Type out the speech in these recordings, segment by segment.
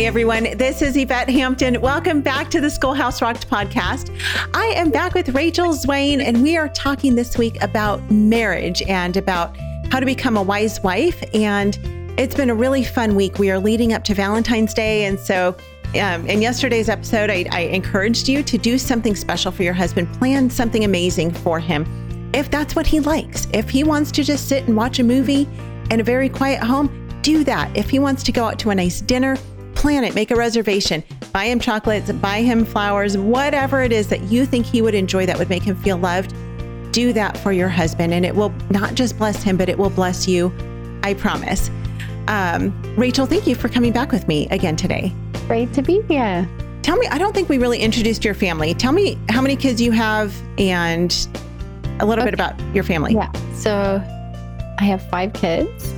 Hey everyone, this is Yvette Hampton. Welcome back to the Schoolhouse Rocked podcast. I am back with Rachel Zwain, and we are talking this week about marriage and about how to become a wise wife. And it's been a really fun week. We are leading up to Valentine's Day. And so, um, in yesterday's episode, I, I encouraged you to do something special for your husband, plan something amazing for him. If that's what he likes, if he wants to just sit and watch a movie in a very quiet home, do that. If he wants to go out to a nice dinner, plan it, make a reservation, buy him chocolates, buy him flowers, whatever it is that you think he would enjoy that would make him feel loved. Do that for your husband, and it will not just bless him, but it will bless you. I promise. Um, Rachel, thank you for coming back with me again today. Great to be here. Tell me, I don't think we really introduced your family. Tell me how many kids you have and a little okay. bit about your family. Yeah. So I have five kids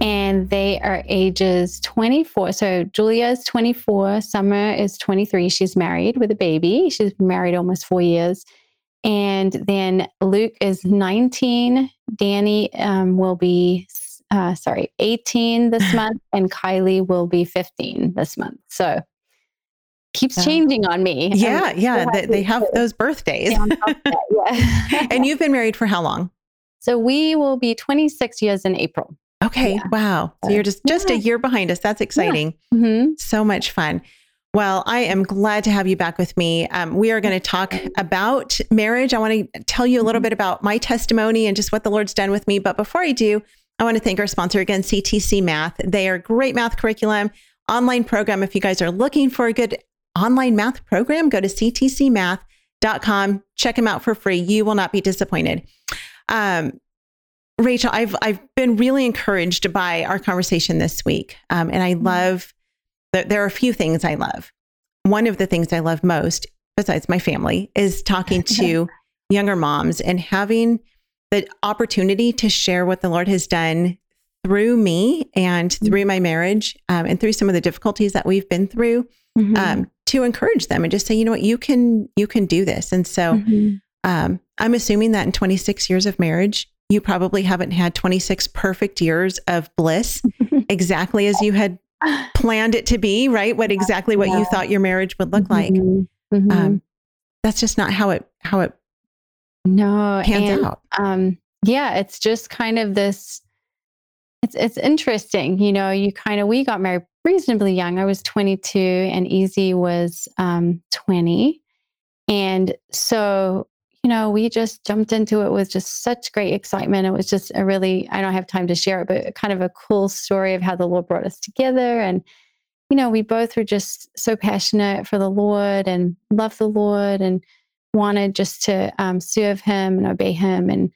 and they are ages 24. So Julia is 24, Summer is 23. She's married with a baby. She's been married almost four years. And then Luke is 19. Danny um, will be, uh, sorry, 18 this month, and Kylie will be 15 this month. So keeps changing on me. Yeah, yeah. They, they have those birthdays. yeah. and you've been married for how long? So we will be 26 years in April. Okay. Yeah. Wow. So you're just just yeah. a year behind us. That's exciting. Yeah. Mm-hmm. So much fun. Well, I am glad to have you back with me. Um, we are going to talk about marriage. I want to tell you a little mm-hmm. bit about my testimony and just what the Lord's done with me. But before I do, I want to thank our sponsor again, CTC Math. They are great math curriculum, online program. If you guys are looking for a good online math program, go to ctcmath.com. Check them out for free. You will not be disappointed. Um, Rachel, I've I've been really encouraged by our conversation this week, um, and I mm-hmm. love that there are a few things I love. One of the things I love most, besides my family, is talking to younger moms and having the opportunity to share what the Lord has done through me and mm-hmm. through my marriage um, and through some of the difficulties that we've been through mm-hmm. um, to encourage them and just say, you know what, you can you can do this. And so mm-hmm. um, I'm assuming that in 26 years of marriage, you probably haven't had 26 perfect years of bliss exactly as you had planned it to be, right? What exactly what you thought your marriage would look like. Mm-hmm. mm-hmm. Um, that's just not how it how it no pans and, out. Um, yeah, it's just kind of this. It's it's interesting, you know. You kind of we got married reasonably young. I was 22, and Easy was um, 20, and so you know, we just jumped into it with just such great excitement. It was just a really, I don't have time to share it, but kind of a cool story of how the Lord brought us together. And, you know, we both were just so passionate for the Lord and loved the Lord and wanted just to um, serve Him and obey Him. And,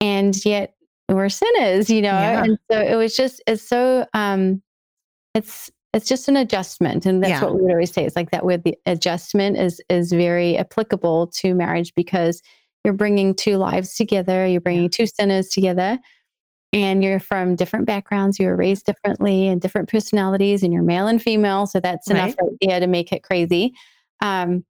and yet we're sinners, you know? Yeah. And so it was just, it's so, um, it's, it's just an adjustment and that's yeah. what we would always say it's like that word the adjustment is is very applicable to marriage because you're bringing two lives together you're bringing two sinners together and you're from different backgrounds you were raised differently and different personalities and you're male and female so that's enough right there to make it crazy um,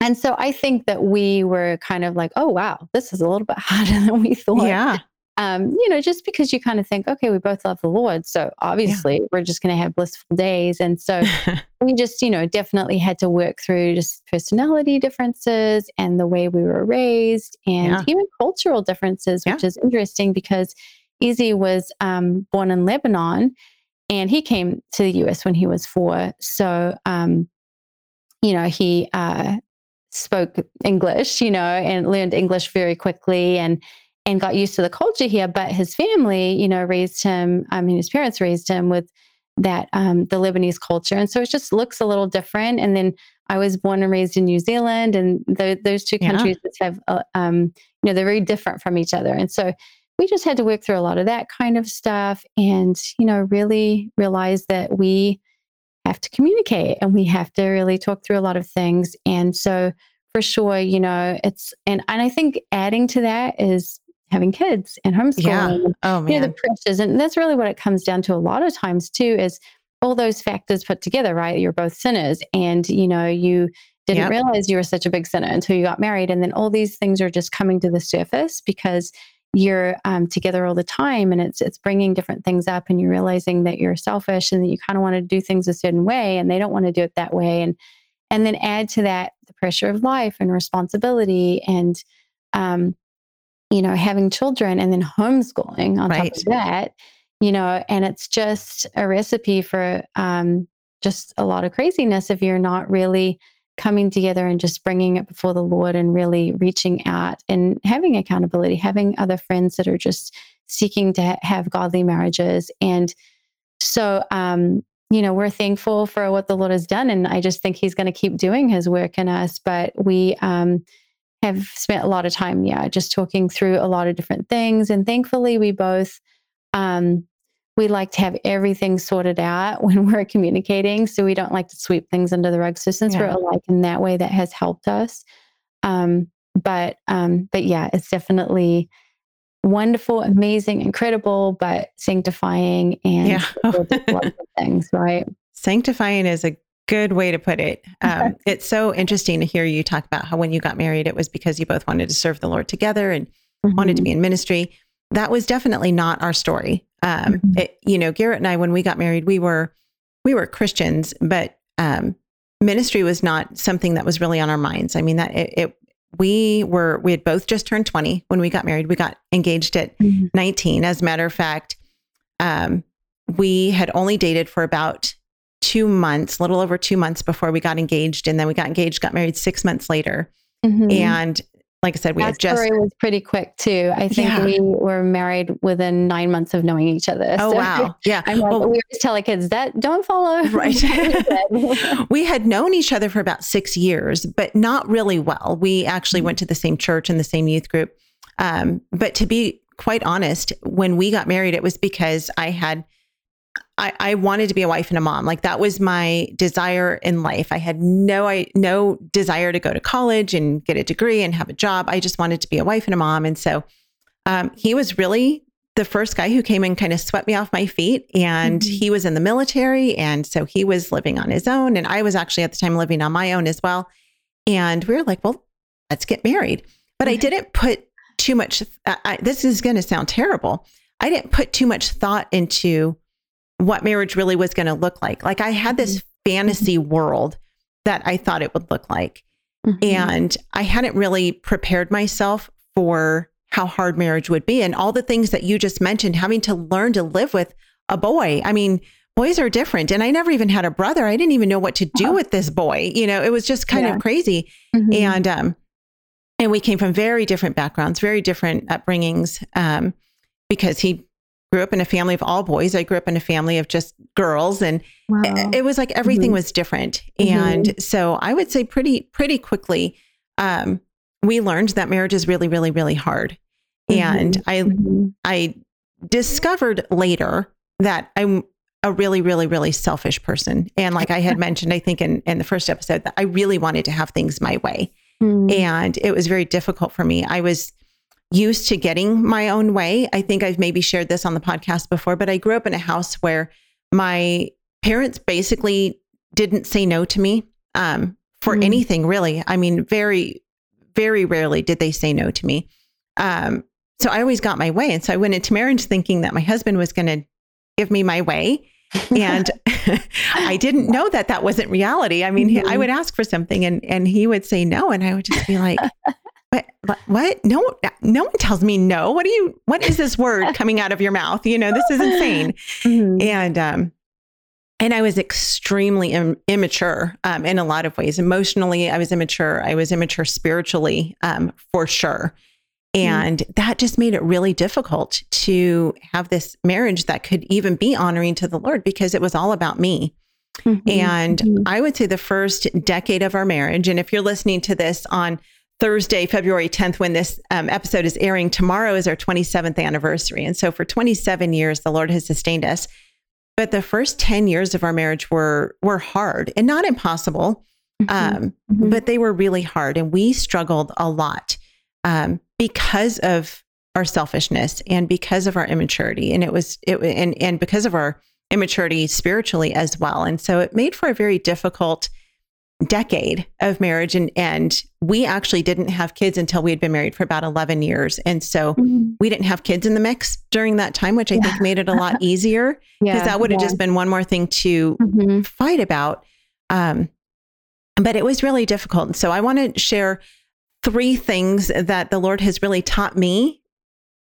and so I think that we were kind of like, oh, wow, this is a little bit harder than we thought. Yeah um, you know, just because you kind of think, okay, we both love the Lord. So obviously yeah. we're just going to have blissful days. And so we just, you know, definitely had to work through just personality differences and the way we were raised and yeah. even cultural differences, which yeah. is interesting because Easy was um, born in Lebanon and he came to the US when he was four. So, um, you know, he uh, spoke English, you know, and learned English very quickly. And and got used to the culture here. But his family, you know, raised him. I mean, his parents raised him with that um, the Lebanese culture, and so it just looks a little different. And then I was born and raised in New Zealand, and the, those two countries yeah. have, uh, um, you know, they're very different from each other. And so we just had to work through a lot of that kind of stuff, and you know, really realize that we have to communicate and we have to really talk through a lot of things. And so for sure, you know, it's and and I think adding to that is having kids and homeschooling. Yeah. And, oh man. You know, the pressures. And that's really what it comes down to a lot of times too, is all those factors put together, right? You're both sinners and you know, you didn't yep. realize you were such a big sinner until you got married. And then all these things are just coming to the surface because you're um, together all the time and it's it's bringing different things up and you're realizing that you're selfish and that you kind of want to do things a certain way and they don't want to do it that way and and then add to that the pressure of life and responsibility and um, you know having children and then homeschooling on right. top of that you know and it's just a recipe for um, just a lot of craziness if you're not really coming together and just bringing it before the Lord and really reaching out and having accountability, having other friends that are just seeking to ha- have godly marriages. And so, um, you know, we're thankful for what the Lord has done. And I just think He's going to keep doing His work in us. But we, um, have spent a lot of time, yeah, just talking through a lot of different things. And thankfully, we both um, we like to have everything sorted out when we're communicating. So we don't like to sweep things under the rug. So since yeah. we're alike in that way, that has helped us. Um, but um, but yeah, it's definitely wonderful, amazing, incredible, but sanctifying and yeah. things, right? Sanctifying is a good way to put it. Um, it's so interesting to hear you talk about how when you got married, it was because you both wanted to serve the Lord together and mm-hmm. wanted to be mm-hmm. in ministry. That was definitely not our story. Um, mm-hmm. it, you know, Garrett and I, when we got married, we were we were Christians, but um, ministry was not something that was really on our minds. I mean, that it, it, we were we had both just turned 20 when we got married. We got engaged at mm-hmm. 19. As a matter of fact, um, we had only dated for about two months, a little over two months before we got engaged, and then we got engaged, got married six months later. Mm-hmm. And like I said, we that had just story was pretty quick too. I think yeah. we were married within nine months of knowing each other. Oh so wow! Yeah, I'm like, we always tell our kids that don't follow. Right. we had known each other for about six years, but not really well. We actually mm-hmm. went to the same church and the same youth group. Um, but to be quite honest, when we got married, it was because I had I, I, wanted to be a wife and a mom. Like that was my desire in life. I had no I no desire to go to college and get a degree and have a job. I just wanted to be a wife and a mom. And so um, he was really the first guy who came and kind of swept me off my feet. And mm-hmm. he was in the military. And so he was living on his own. And I was actually at the time living on my own as well. And we were like, well, let's get married. But I didn't put too much, I, this is going to sound terrible. I didn't put too much thought into what marriage really was going to look like. Like I had this mm-hmm. fantasy world that I thought it would look like. Mm-hmm. And I hadn't really prepared myself for how hard marriage would be and all the things that you just mentioned, having to learn to live with a boy. I mean, boys are different. And I never even had a brother. I didn't even know what to do uh-huh. with this boy. You know, it was just kind yeah. of crazy. Mm-hmm. And um and we came from very different backgrounds, very different upbringings. Um, because he grew up in a family of all boys. I grew up in a family of just girls and wow. it, was like everything mm-hmm. was different. And mm-hmm. so I would say pretty pretty quickly um, we learned that marriage is really really really hard. Mm-hmm. And I mm-hmm. I discovered later that I'm a really really really selfish person. And like I had mentioned I think in in the first episode that I really wanted to have things my way. Mm. And it was very difficult for me. I was used to getting my own way. I think I've maybe shared this on the podcast before, but I grew up in a house where my parents basically didn't say no to me um, for mm. anything, really. I mean, very, very rarely did they say no to me. Um, so I always got my way. And so I went into marriage thinking that my husband was going to give me my way. and I didn't know that that wasn't reality. I mean, mm-hmm. I would ask for something and and he would say no and I would just be like, what, what? No, no one tells me no. What do you, what is this word coming out of your mouth? You know, this is insane. Mm-hmm. And, um, and I was extremely Im- immature um, in a lot of ways. Emotionally, I was immature. I was immature spiritually, um, for sure. Mm-hmm. And mm-hmm. that just made it really difficult to have this marriage that could even be honoring to the Lord because it was all about me. Mm-hmm. And mm-hmm. I would say the first decade of our marriage, and if you're listening to this on Thursday, February 10th, when this um, episode is airing. Tomorrow is our 27th anniversary. And so for 27 years, the Lord has sustained us. But the first 10 years of our marriage were, were hard and not impossible, mm-hmm. Um, mm-hmm. but they were really hard. And we struggled a lot um, because of our selfishness and because of our immaturity. And it was, it, and, and because of our immaturity spiritually as well. And so it made for a very difficult decade of marriage and and we actually didn't have kids until we had been married for about 11 years and so mm-hmm. we didn't have kids in the mix during that time which i yeah. think made it a lot easier because yeah, that would have yeah. just been one more thing to mm-hmm. fight about um, but it was really difficult and so i want to share three things that the lord has really taught me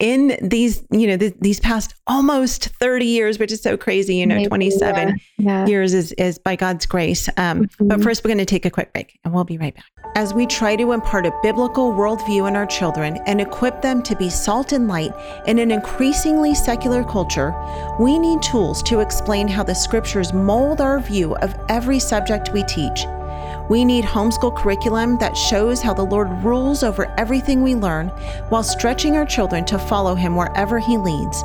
in these, you know, th- these past almost 30 years, which is so crazy, you know, Maybe, 27 yeah, yeah. years is, is by God's grace. Um, mm-hmm. But first, we're going to take a quick break and we'll be right back. As we try to impart a biblical worldview in our children and equip them to be salt and light in an increasingly secular culture, we need tools to explain how the scriptures mold our view of every subject we teach. We need homeschool curriculum that shows how the Lord rules over everything we learn while stretching our children to follow Him wherever He leads.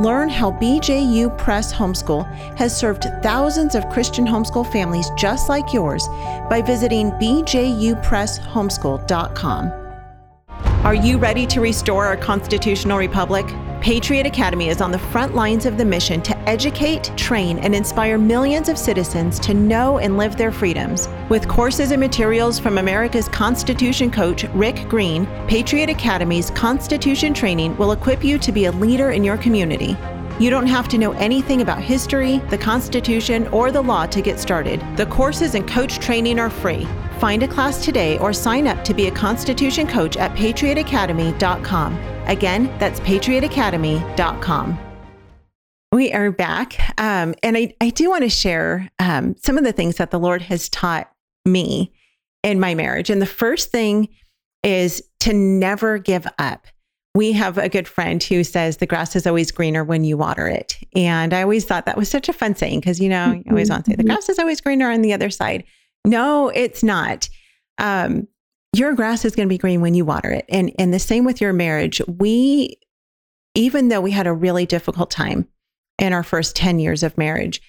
Learn how BJU Press Homeschool has served thousands of Christian homeschool families just like yours by visiting bjupresshomeschool.com. Are you ready to restore our constitutional republic? Patriot Academy is on the front lines of the mission to educate, train, and inspire millions of citizens to know and live their freedoms. With courses and materials from America's Constitution coach, Rick Green, Patriot Academy's Constitution training will equip you to be a leader in your community. You don't have to know anything about history, the Constitution, or the law to get started. The courses and coach training are free. Find a class today or sign up to be a Constitution coach at patriotacademy.com. Again, that's patriotacademy.com. We are back. Um, and I, I do want to share um, some of the things that the Lord has taught me in my marriage. And the first thing is to never give up. We have a good friend who says the grass is always greener when you water it. And I always thought that was such a fun saying because, you know, you always want to say the mm-hmm. grass is always greener on the other side. No, it's not. Um, your grass is going to be green when you water it. And and the same with your marriage. We even though we had a really difficult time in our first 10 years of marriage,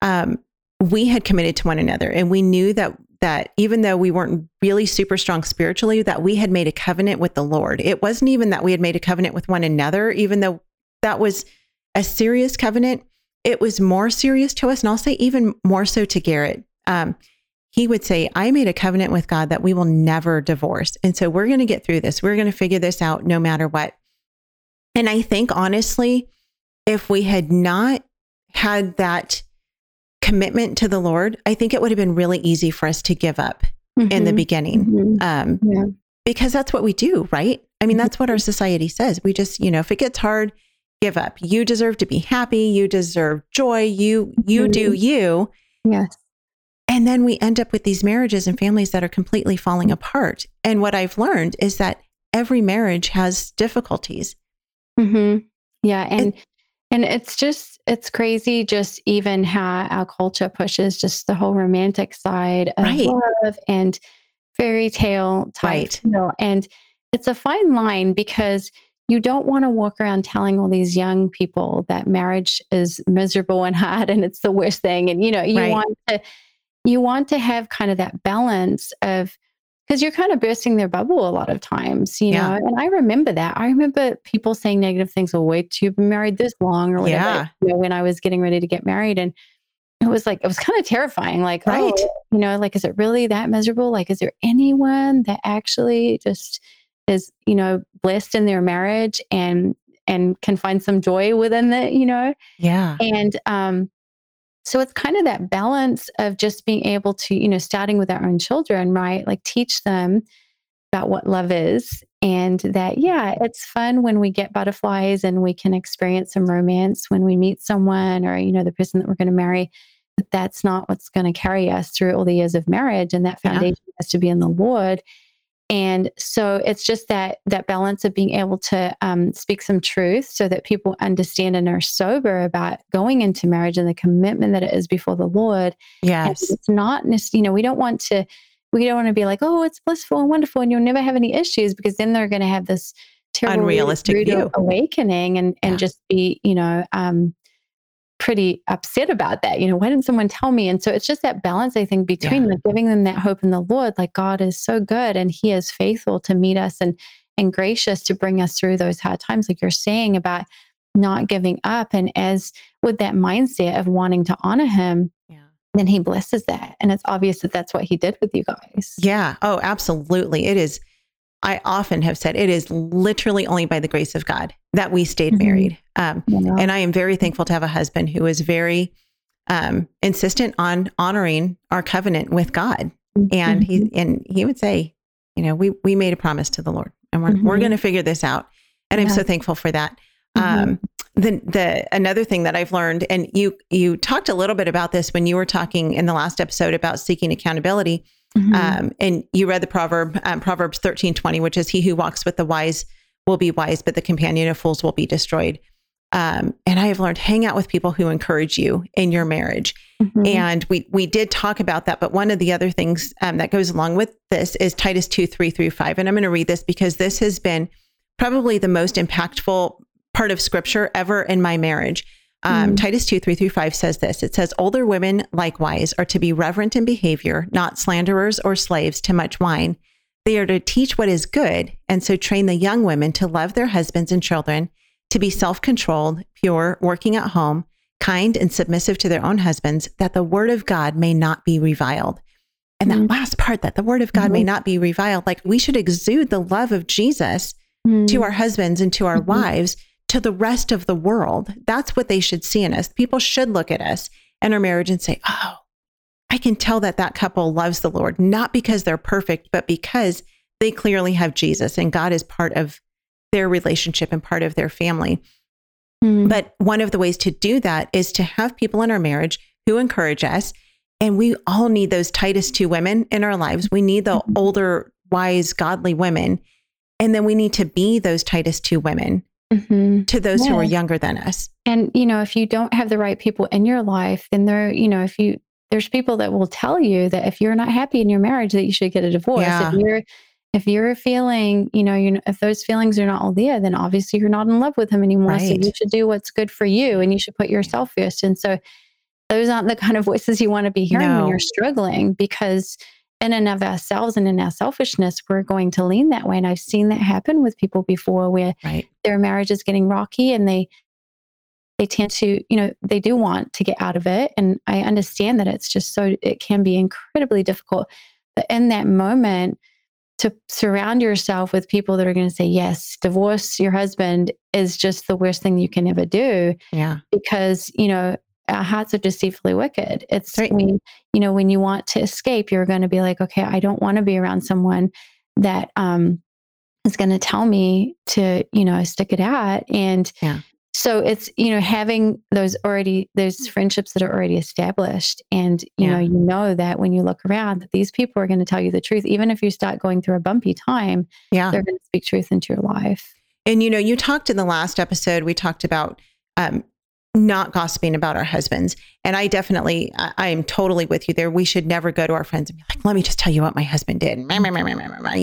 um, we had committed to one another and we knew that that even though we weren't really super strong spiritually, that we had made a covenant with the Lord. It wasn't even that we had made a covenant with one another, even though that was a serious covenant. It was more serious to us, and I'll say even more so to Garrett. Um, he would say, I made a covenant with God that we will never divorce. And so we're going to get through this. We're going to figure this out no matter what. And I think honestly, if we had not had that commitment to the Lord, I think it would have been really easy for us to give up mm-hmm. in the mm-hmm. beginning. Mm-hmm. Um, yeah. Because that's what we do, right? I mean, that's what our mm-hmm. society says. We just, you know, if it gets hard, give up. You deserve to be happy. You deserve joy. You, you do mm-hmm. you. Yes. And then we end up with these marriages and families that are completely falling apart. And what I've learned is that every marriage has difficulties. Mm-hmm. Yeah. And, and it's just, it's crazy just even how our culture pushes just the whole romantic side of right. love and fairy tale type. Right. You know, and it's a fine line because you don't want to walk around telling all these young people that marriage is miserable and hard and it's the worst thing. And, you know, you right. want to, you want to have kind of that balance of because you're kind of bursting their bubble a lot of times, you yeah. know. And I remember that. I remember people saying negative things. Oh, wait, you've been married this long, or whatever. Yeah. You know, when I was getting ready to get married, and it was like it was kind of terrifying. Like, right, oh, you know, like is it really that miserable? Like, is there anyone that actually just is, you know, blessed in their marriage and and can find some joy within it, you know? Yeah. And um, so it's kind of that balance of just being able to, you know, starting with our own children, right? Like teach them about what love is and that, yeah, it's fun when we get butterflies and we can experience some romance when we meet someone or, you know, the person that we're going to marry. But that's not what's going to carry us through all the years of marriage. And that foundation yeah. has to be in the Lord and so it's just that that balance of being able to um, speak some truth so that people understand and are sober about going into marriage and the commitment that it is before the lord. Yes. and it's not you know we don't want to we don't want to be like oh it's blissful and wonderful and you'll never have any issues because then they're going to have this terrible unrealistic awakening and and yeah. just be you know um, pretty upset about that. You know, why didn't someone tell me? And so it's just that balance, I think, between yeah. like giving them that hope in the Lord, like God is so good and He is faithful to meet us and and gracious to bring us through those hard times, like you're saying about not giving up. And as with that mindset of wanting to honor Him, yeah. then he blesses that. And it's obvious that that's what he did with you guys. Yeah. Oh, absolutely. It is. I often have said it is literally only by the grace of God that we stayed mm-hmm. married. Um, yeah. And I am very thankful to have a husband who is very um, insistent on honoring our covenant with God. Mm-hmm. And he and he would say, you know, we we made a promise to the Lord, and we're mm-hmm. we're going to figure this out. And yeah. I'm so thankful for that. Mm-hmm. Um, the the another thing that I've learned, and you you talked a little bit about this when you were talking in the last episode about seeking accountability, mm-hmm. um, and you read the proverb um, Proverbs thirteen twenty, which is, "He who walks with the wise will be wise, but the companion of fools will be destroyed." Um, and I have learned hang out with people who encourage you in your marriage. Mm-hmm. And we we did talk about that, but one of the other things um, that goes along with this is Titus two three through five, and I'm going to read this because this has been probably the most impactful part of scripture ever in my marriage. Um, mm. Titus 2, 3 through 5 says this. It says, Older women likewise are to be reverent in behavior, not slanderers or slaves to much wine. They are to teach what is good, and so train the young women to love their husbands and children, to be self controlled, pure, working at home, kind, and submissive to their own husbands, that the word of God may not be reviled. And that mm. last part, that the word of God mm-hmm. may not be reviled, like we should exude the love of Jesus to our husbands and to our mm-hmm. wives to the rest of the world. That's what they should see in us. People should look at us and our marriage and say, oh, I can tell that that couple loves the Lord, not because they're perfect, but because they clearly have Jesus and God is part of their relationship and part of their family. Mm. But one of the ways to do that is to have people in our marriage who encourage us. And we all need those Titus 2 women in our lives. We need the mm-hmm. older, wise, godly women. And then we need to be those Titus 2 women mm-hmm. to those yeah. who are younger than us. And, you know, if you don't have the right people in your life, then there, you know, if you, there's people that will tell you that if you're not happy in your marriage, that you should get a divorce. Yeah. If you're, if you're feeling, you know, you know, if those feelings are not all there, then obviously you're not in love with him anymore. Right. So you should do what's good for you and you should put yourself first. And so those aren't the kind of voices you want to be hearing no. when you're struggling because in and of ourselves and in our selfishness, we're going to lean that way. And I've seen that happen with people before where right. Their marriage is getting rocky and they they tend to, you know, they do want to get out of it. And I understand that it's just so it can be incredibly difficult. But in that moment, to surround yourself with people that are going to say, yes, divorce your husband is just the worst thing you can ever do. Yeah. Because, you know, our hearts are deceitfully wicked. It's right. when, you know, when you want to escape, you're going to be like, okay, I don't want to be around someone that um, is going to tell me to, you know, stick it out. And yeah. so it's, you know, having those already, those friendships that are already established. And, you yeah. know, you know that when you look around, that these people are going to tell you the truth. Even if you start going through a bumpy time, yeah. they're going to speak truth into your life. And, you know, you talked in the last episode, we talked about um, not gossiping about our husbands. And I definitely, I, am totally with you there. We should never go to our friends and be like, let me just tell you what my husband did.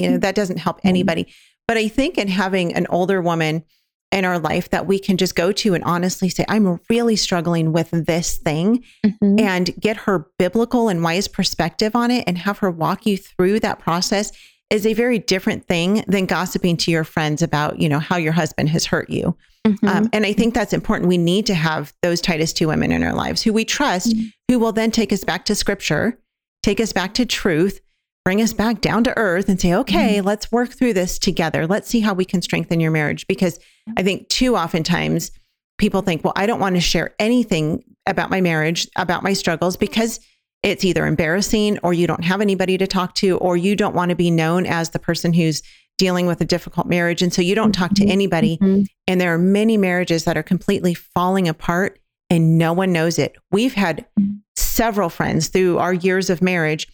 You know, that doesn't help mm-hmm. anybody. But I think in having an older woman in our life that we can just go to and honestly say, I'm really struggling with this thing mm-hmm. and get her biblical and wise perspective on it and have her walk you through that process is a very different thing than gossiping to your friends about, you know, how your husband has hurt you. Mm-hmm. Um, and I think that's important. We need to have those Titus 2 women in our lives who we trust, mm-hmm. who will then take us back to scripture, take us back to truth, bring us back down to earth and say, okay, mm-hmm. let's work through this together. Let's see how we can strengthen your marriage. Because I think too oftentimes people think, well, I don't want to share anything about my marriage, about my struggles, because it's either embarrassing or you don't have anybody to talk to, or you don't want to be known as the person who's dealing with a difficult marriage. And so you don't talk to mm-hmm. anybody. Mm-hmm. And there are many marriages that are completely falling apart and no one knows it. We've had several friends through our years of marriage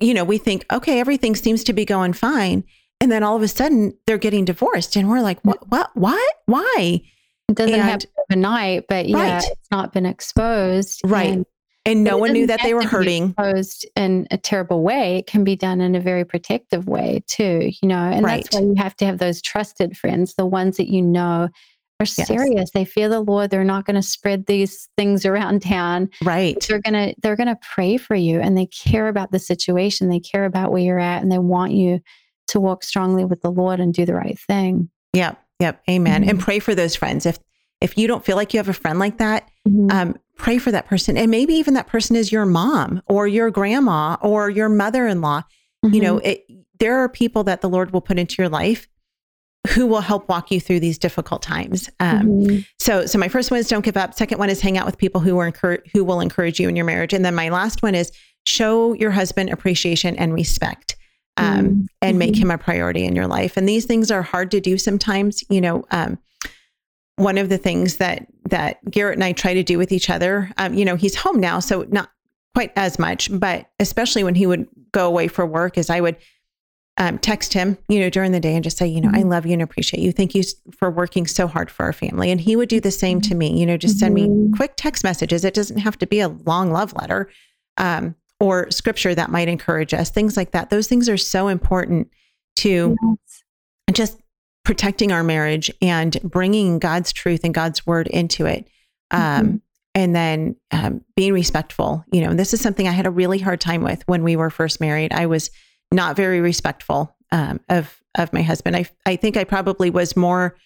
you know, we think, okay, everything seems to be going fine. And then all of a sudden they're getting divorced. And we're like, what, what, what? Why? It doesn't and, happen overnight, but yeah, right. it's not been exposed. Right. And and no one knew that they were hurting exposed in a terrible way it can be done in a very protective way too you know and right. that's why you have to have those trusted friends the ones that you know are yes. serious they fear the lord they're not going to spread these things around town right they're going to they're going to pray for you and they care about the situation they care about where you're at and they want you to walk strongly with the lord and do the right thing yep yep amen mm-hmm. and pray for those friends if if you don't feel like you have a friend like that mm-hmm. um, pray for that person. And maybe even that person is your mom or your grandma or your mother in law. Mm-hmm. You know, mm-hmm. it, there are people that the Lord will put into your life who will help walk you through these difficult times. Um, mm-hmm. So, so my first one is don't give up. Second one is hang out with people who are who will encourage you in your marriage. And then my last one is show your husband appreciation and respect. Um, mm-hmm. and make mm-hmm. him a priority in your life. And these things are hard to do sometimes. You know, um, one of the things that that Garrett and I try to do with each other. Um, you know, he's home now, so not quite as much, but especially when he would go away for work, is I would um, text him, you know, during the day and just say, you know, mm-hmm. I love you and appreciate you. Thank you for working so hard for our family. And he would do the same to me, you know, just send mm-hmm. me quick text messages. It doesn't have to be a long love letter um, or scripture that might encourage us, things like that. Those things are so important to yes. just protecting our marriage and bringing God's truth and God's word into it. Um, mm-hmm. And then um, being respectful. You know, this is something I had a really hard time with when we were first married. I was not very respectful um, of of my husband. I I think I probably was more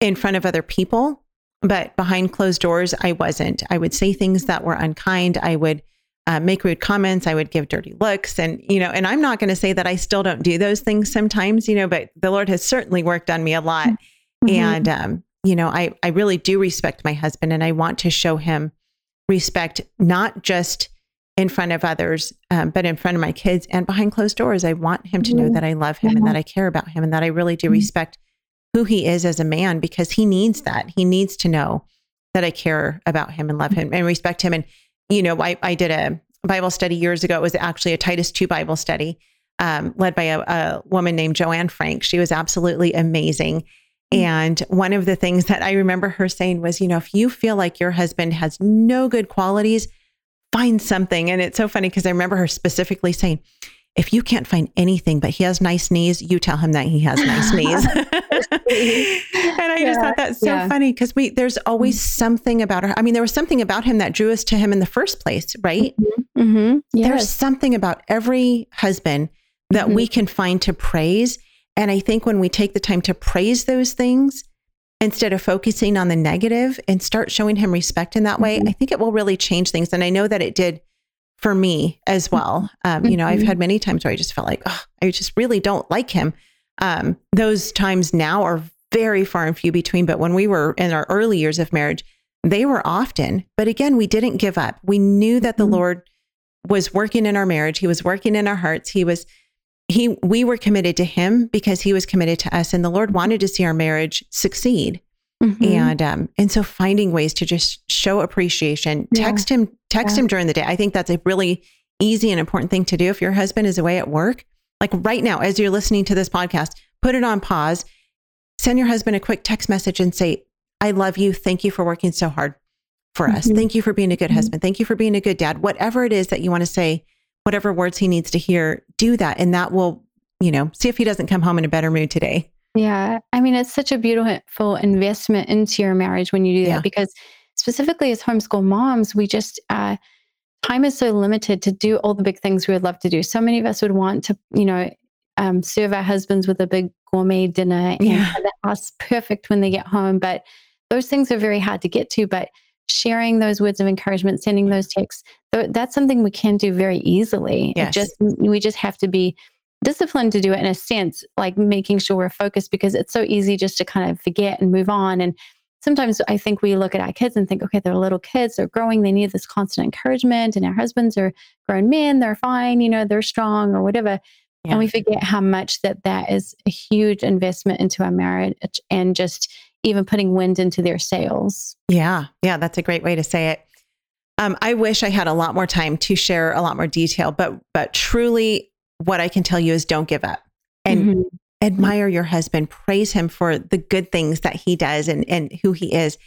in front of other people, but behind closed doors, I wasn't. I would say things that were unkind. I would uh, make rude comments. I would give dirty looks. And, you know, and I'm not going to say that I still don't do those things sometimes, you know, but the Lord has certainly worked on me a lot. Mm-hmm. And, um, you know, I, I really do respect my husband and I want to show him respect, not just in front of others, um, but in front of my kids and behind closed doors. I want him to know mm-hmm. that I love him and that I care about him and that I really do mm-hmm. respect who he is as a man because he needs that. He needs to know that I care about him and love him and respect him. And you know, I, I did a Bible study years ago. It was actually a Titus 2 Bible study um, led by a, a, woman named Joanne Frank. She was absolutely amazing. Mm-hmm. And one of the things that I remember her saying was, you know, if you feel like your husband has no good qualities, find something. And it's so funny because I remember her specifically saying, if you can't find anything but he has nice knees, you tell him that he has nice knees. and I yeah, just thought that's so yeah. funny because we there's always mm-hmm. something about her. I mean, there was something about him that drew us to him in the first place, right? Mm-hmm. Mm-hmm. Yes. There's something about every husband that we mm-hmm. can find to praise. And I think when we take the time to praise those things instead of focusing on the negative and start showing him respect in that way, mm-hmm. I think it will really change things. And I know that it did for me as well. Um, you know, I've mm-hmm. had many times where I just felt like, oh, I just really don't like him. Um, those times now are very far and few between. But when we were in our early years of marriage, they were often. But again, we didn't give up. We knew that the mm-hmm. Lord was working in our marriage. He was working in our hearts. He was he we were committed to him because he was committed to us and the Lord wanted to see our marriage succeed. Mm-hmm. And um, and so finding ways to just show appreciation, yeah. text him, text yeah. him during the day. I think that's a really easy and important thing to do if your husband is away at work. Like right now, as you're listening to this podcast, put it on pause, send your husband a quick text message and say, I love you. Thank you for working so hard for mm-hmm. us. Thank you for being a good mm-hmm. husband. Thank you for being a good dad. Whatever it is that you want to say, whatever words he needs to hear, do that. And that will, you know, see if he doesn't come home in a better mood today. Yeah. I mean, it's such a beautiful investment into your marriage when you do that because specifically as homeschool moms, we just, uh, time is so limited to do all the big things we would love to do. So many of us would want to, you know, um, serve our husbands with a big gourmet dinner and yeah. the house perfect when they get home. But those things are very hard to get to. But sharing those words of encouragement, sending those texts, that's something we can do very easily. Yes. Just we just have to be disciplined to do it in a sense, like making sure we're focused because it's so easy just to kind of forget and move on. And sometimes I think we look at our kids and think, okay, they're little kids, they're growing, they need this constant encouragement, and our husbands are grown men, they're fine, you know, they're strong or whatever. Yeah. And we forget how much that that is a huge investment into our marriage and just even putting wind into their sails. Yeah. Yeah. That's a great way to say it. Um, I wish I had a lot more time to share a lot more detail, but but truly what I can tell you is don't give up and mm-hmm. admire your husband, praise him for the good things that he does and, and who he is.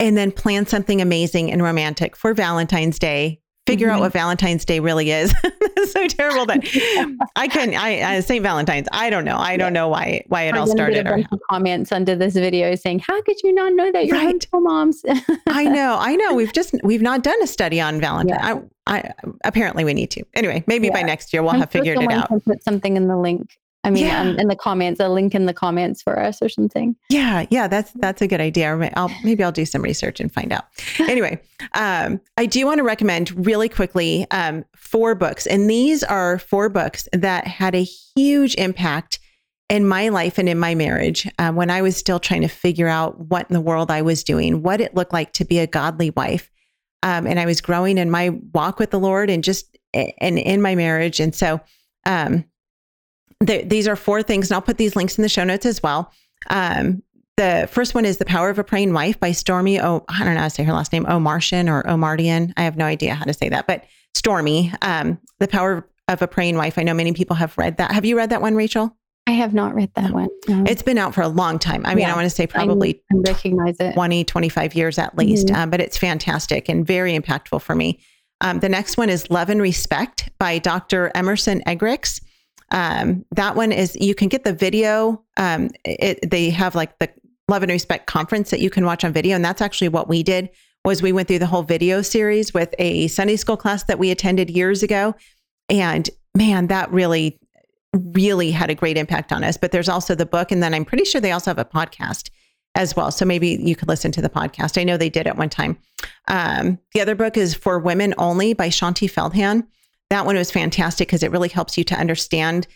And then plan something amazing and romantic for Valentine's Day. Figure mm-hmm. out what Valentine's Day really is. It's so terrible that I couldn't. I, St. Valentine's. I don't know. I don't know why why it I'm all started. Or comments under this video saying, "How could you not know that you're right. homeschool moms?" I know. I know. We've just we've not done a study on Valentine. Yeah. I, I, apparently we need to. Anyway, maybe yeah. by next year we'll I'm have figured it out. Can put something in the link I mean, yeah. um, in the comments, a link in the comments for us or something. Yeah, yeah, that's that's a good idea. I'll maybe I'll do some research and find out. anyway, um, I do want to recommend really quickly um, four books, and these are four books that had a huge impact in my life and in my marriage uh, when I was still trying to figure out what in the world I was doing, what it looked like to be a godly wife. Um, and I was growing in my walk with the Lord and just and in my marriage. And so um, the, these are four things, and I'll put these links in the show notes as well. Um, the first one is The Power of a Praying Wife by Stormy Oh, I don't know how to say her last name, Omartian or Omardian. I have no idea how to say that, but Stormy, um, The Power of a Praying Wife. I know many people have read that. Have you read that one, Rachel? I have not read that one. No. It's been out for a long time. I mean, yeah, I want to say probably I recognize it. 20, 25 years at least, mm-hmm. um, but it's fantastic and very impactful for me. Um, the next one is Love and Respect by Dr. Emerson Eggerichs. Um, that one is, you can get the video. Um, it, they have like the Love and Respect conference that you can watch on video. And that's actually what we did was we went through the whole video series with a Sunday school class that we attended years ago. And man, that really really had a great impact on us. But there's also the book. And then I'm pretty sure they also have a podcast as well. So maybe you could listen to the podcast. I know they did at one time. Um, the other book is For Women Only by Shaunti Feldhahn. That one was fantastic because it really helps you to understand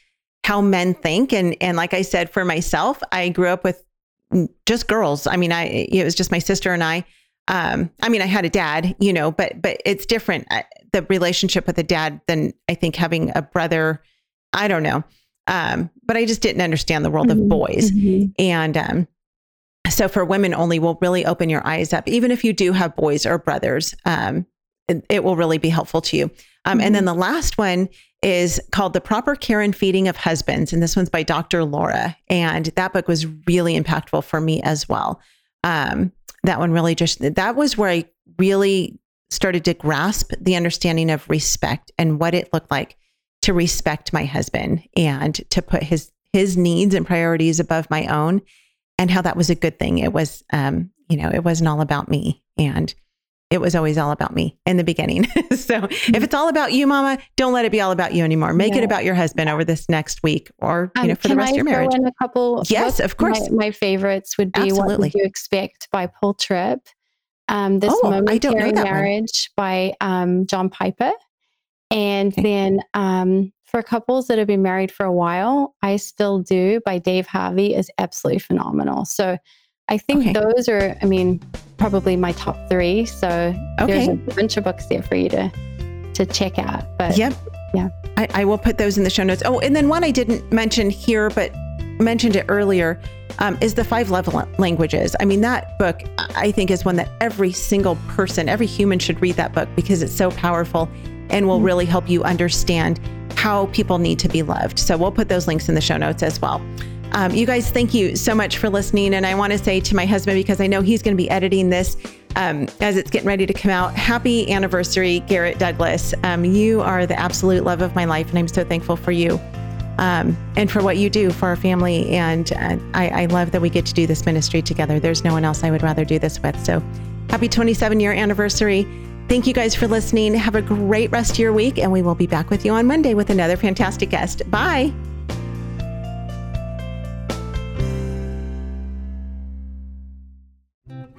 how men think. And and like I said, for myself, I grew up with just girls. I mean, I it was just my sister and I. Um, I mean, I had a dad, you know, but but it's different. The relationship with a dad than I think having a brother I don't know. Um, but I just didn't understand the world mm-hmm. of boys. Mm-hmm. And um, so for women only will really open your eyes up. Even if you do have boys or brothers, um, it, it, will really be helpful to you. Mm-hmm. And then mm-hmm. the last one is called The Proper Care and Feeding of Husbands. And this one's by Dr. Laura. And that book was really impactful for me as well. Um, that one really just, that was where I really started to grasp the understanding of respect and what it looked like to respect my husband and to put his his needs and priorities above my own and how that was a good thing it was um you know it wasn't all about me and it was always all about me in the beginning so if it's all about you mama don't let it be all about you anymore make yeah. it about your husband over this next week or you um, know for the rest I of your marriage in a couple yes of course my, my favorites would be Absolutely. what would you expect by paul tripp um, this oh, momentary marriage one. by um, john piper and okay. then um, for couples that have been married for a while, I Still Do by Dave Harvey is absolutely phenomenal. So I think okay. those are, I mean, probably my top three. So okay. there's a bunch of books there for you to to check out. But yep. Yeah. I, I will put those in the show notes. Oh, and then one I didn't mention here, but mentioned it earlier, um, is the five love languages. I mean, that book I think is one that every single person, every human should read that book because it's so powerful and will really help you understand how people need to be loved. So we'll put those links in the show notes as well. Um, you guys, thank you so much for listening. And I want to say to my husband, because I know he's going to be editing this um, as it's getting ready to come out, happy anniversary, Garrett Douglas. Um, you are the absolute love of my life, and I'm so thankful for you um, and for what you do for our family. And uh, I, I love that we get to do this ministry together. There's no one else I would rather do this with. So happy 27 year anniversary. Thank you guys for listening. Have a great rest of your week, and we will be back with you on Monday with another fantastic guest. Bye.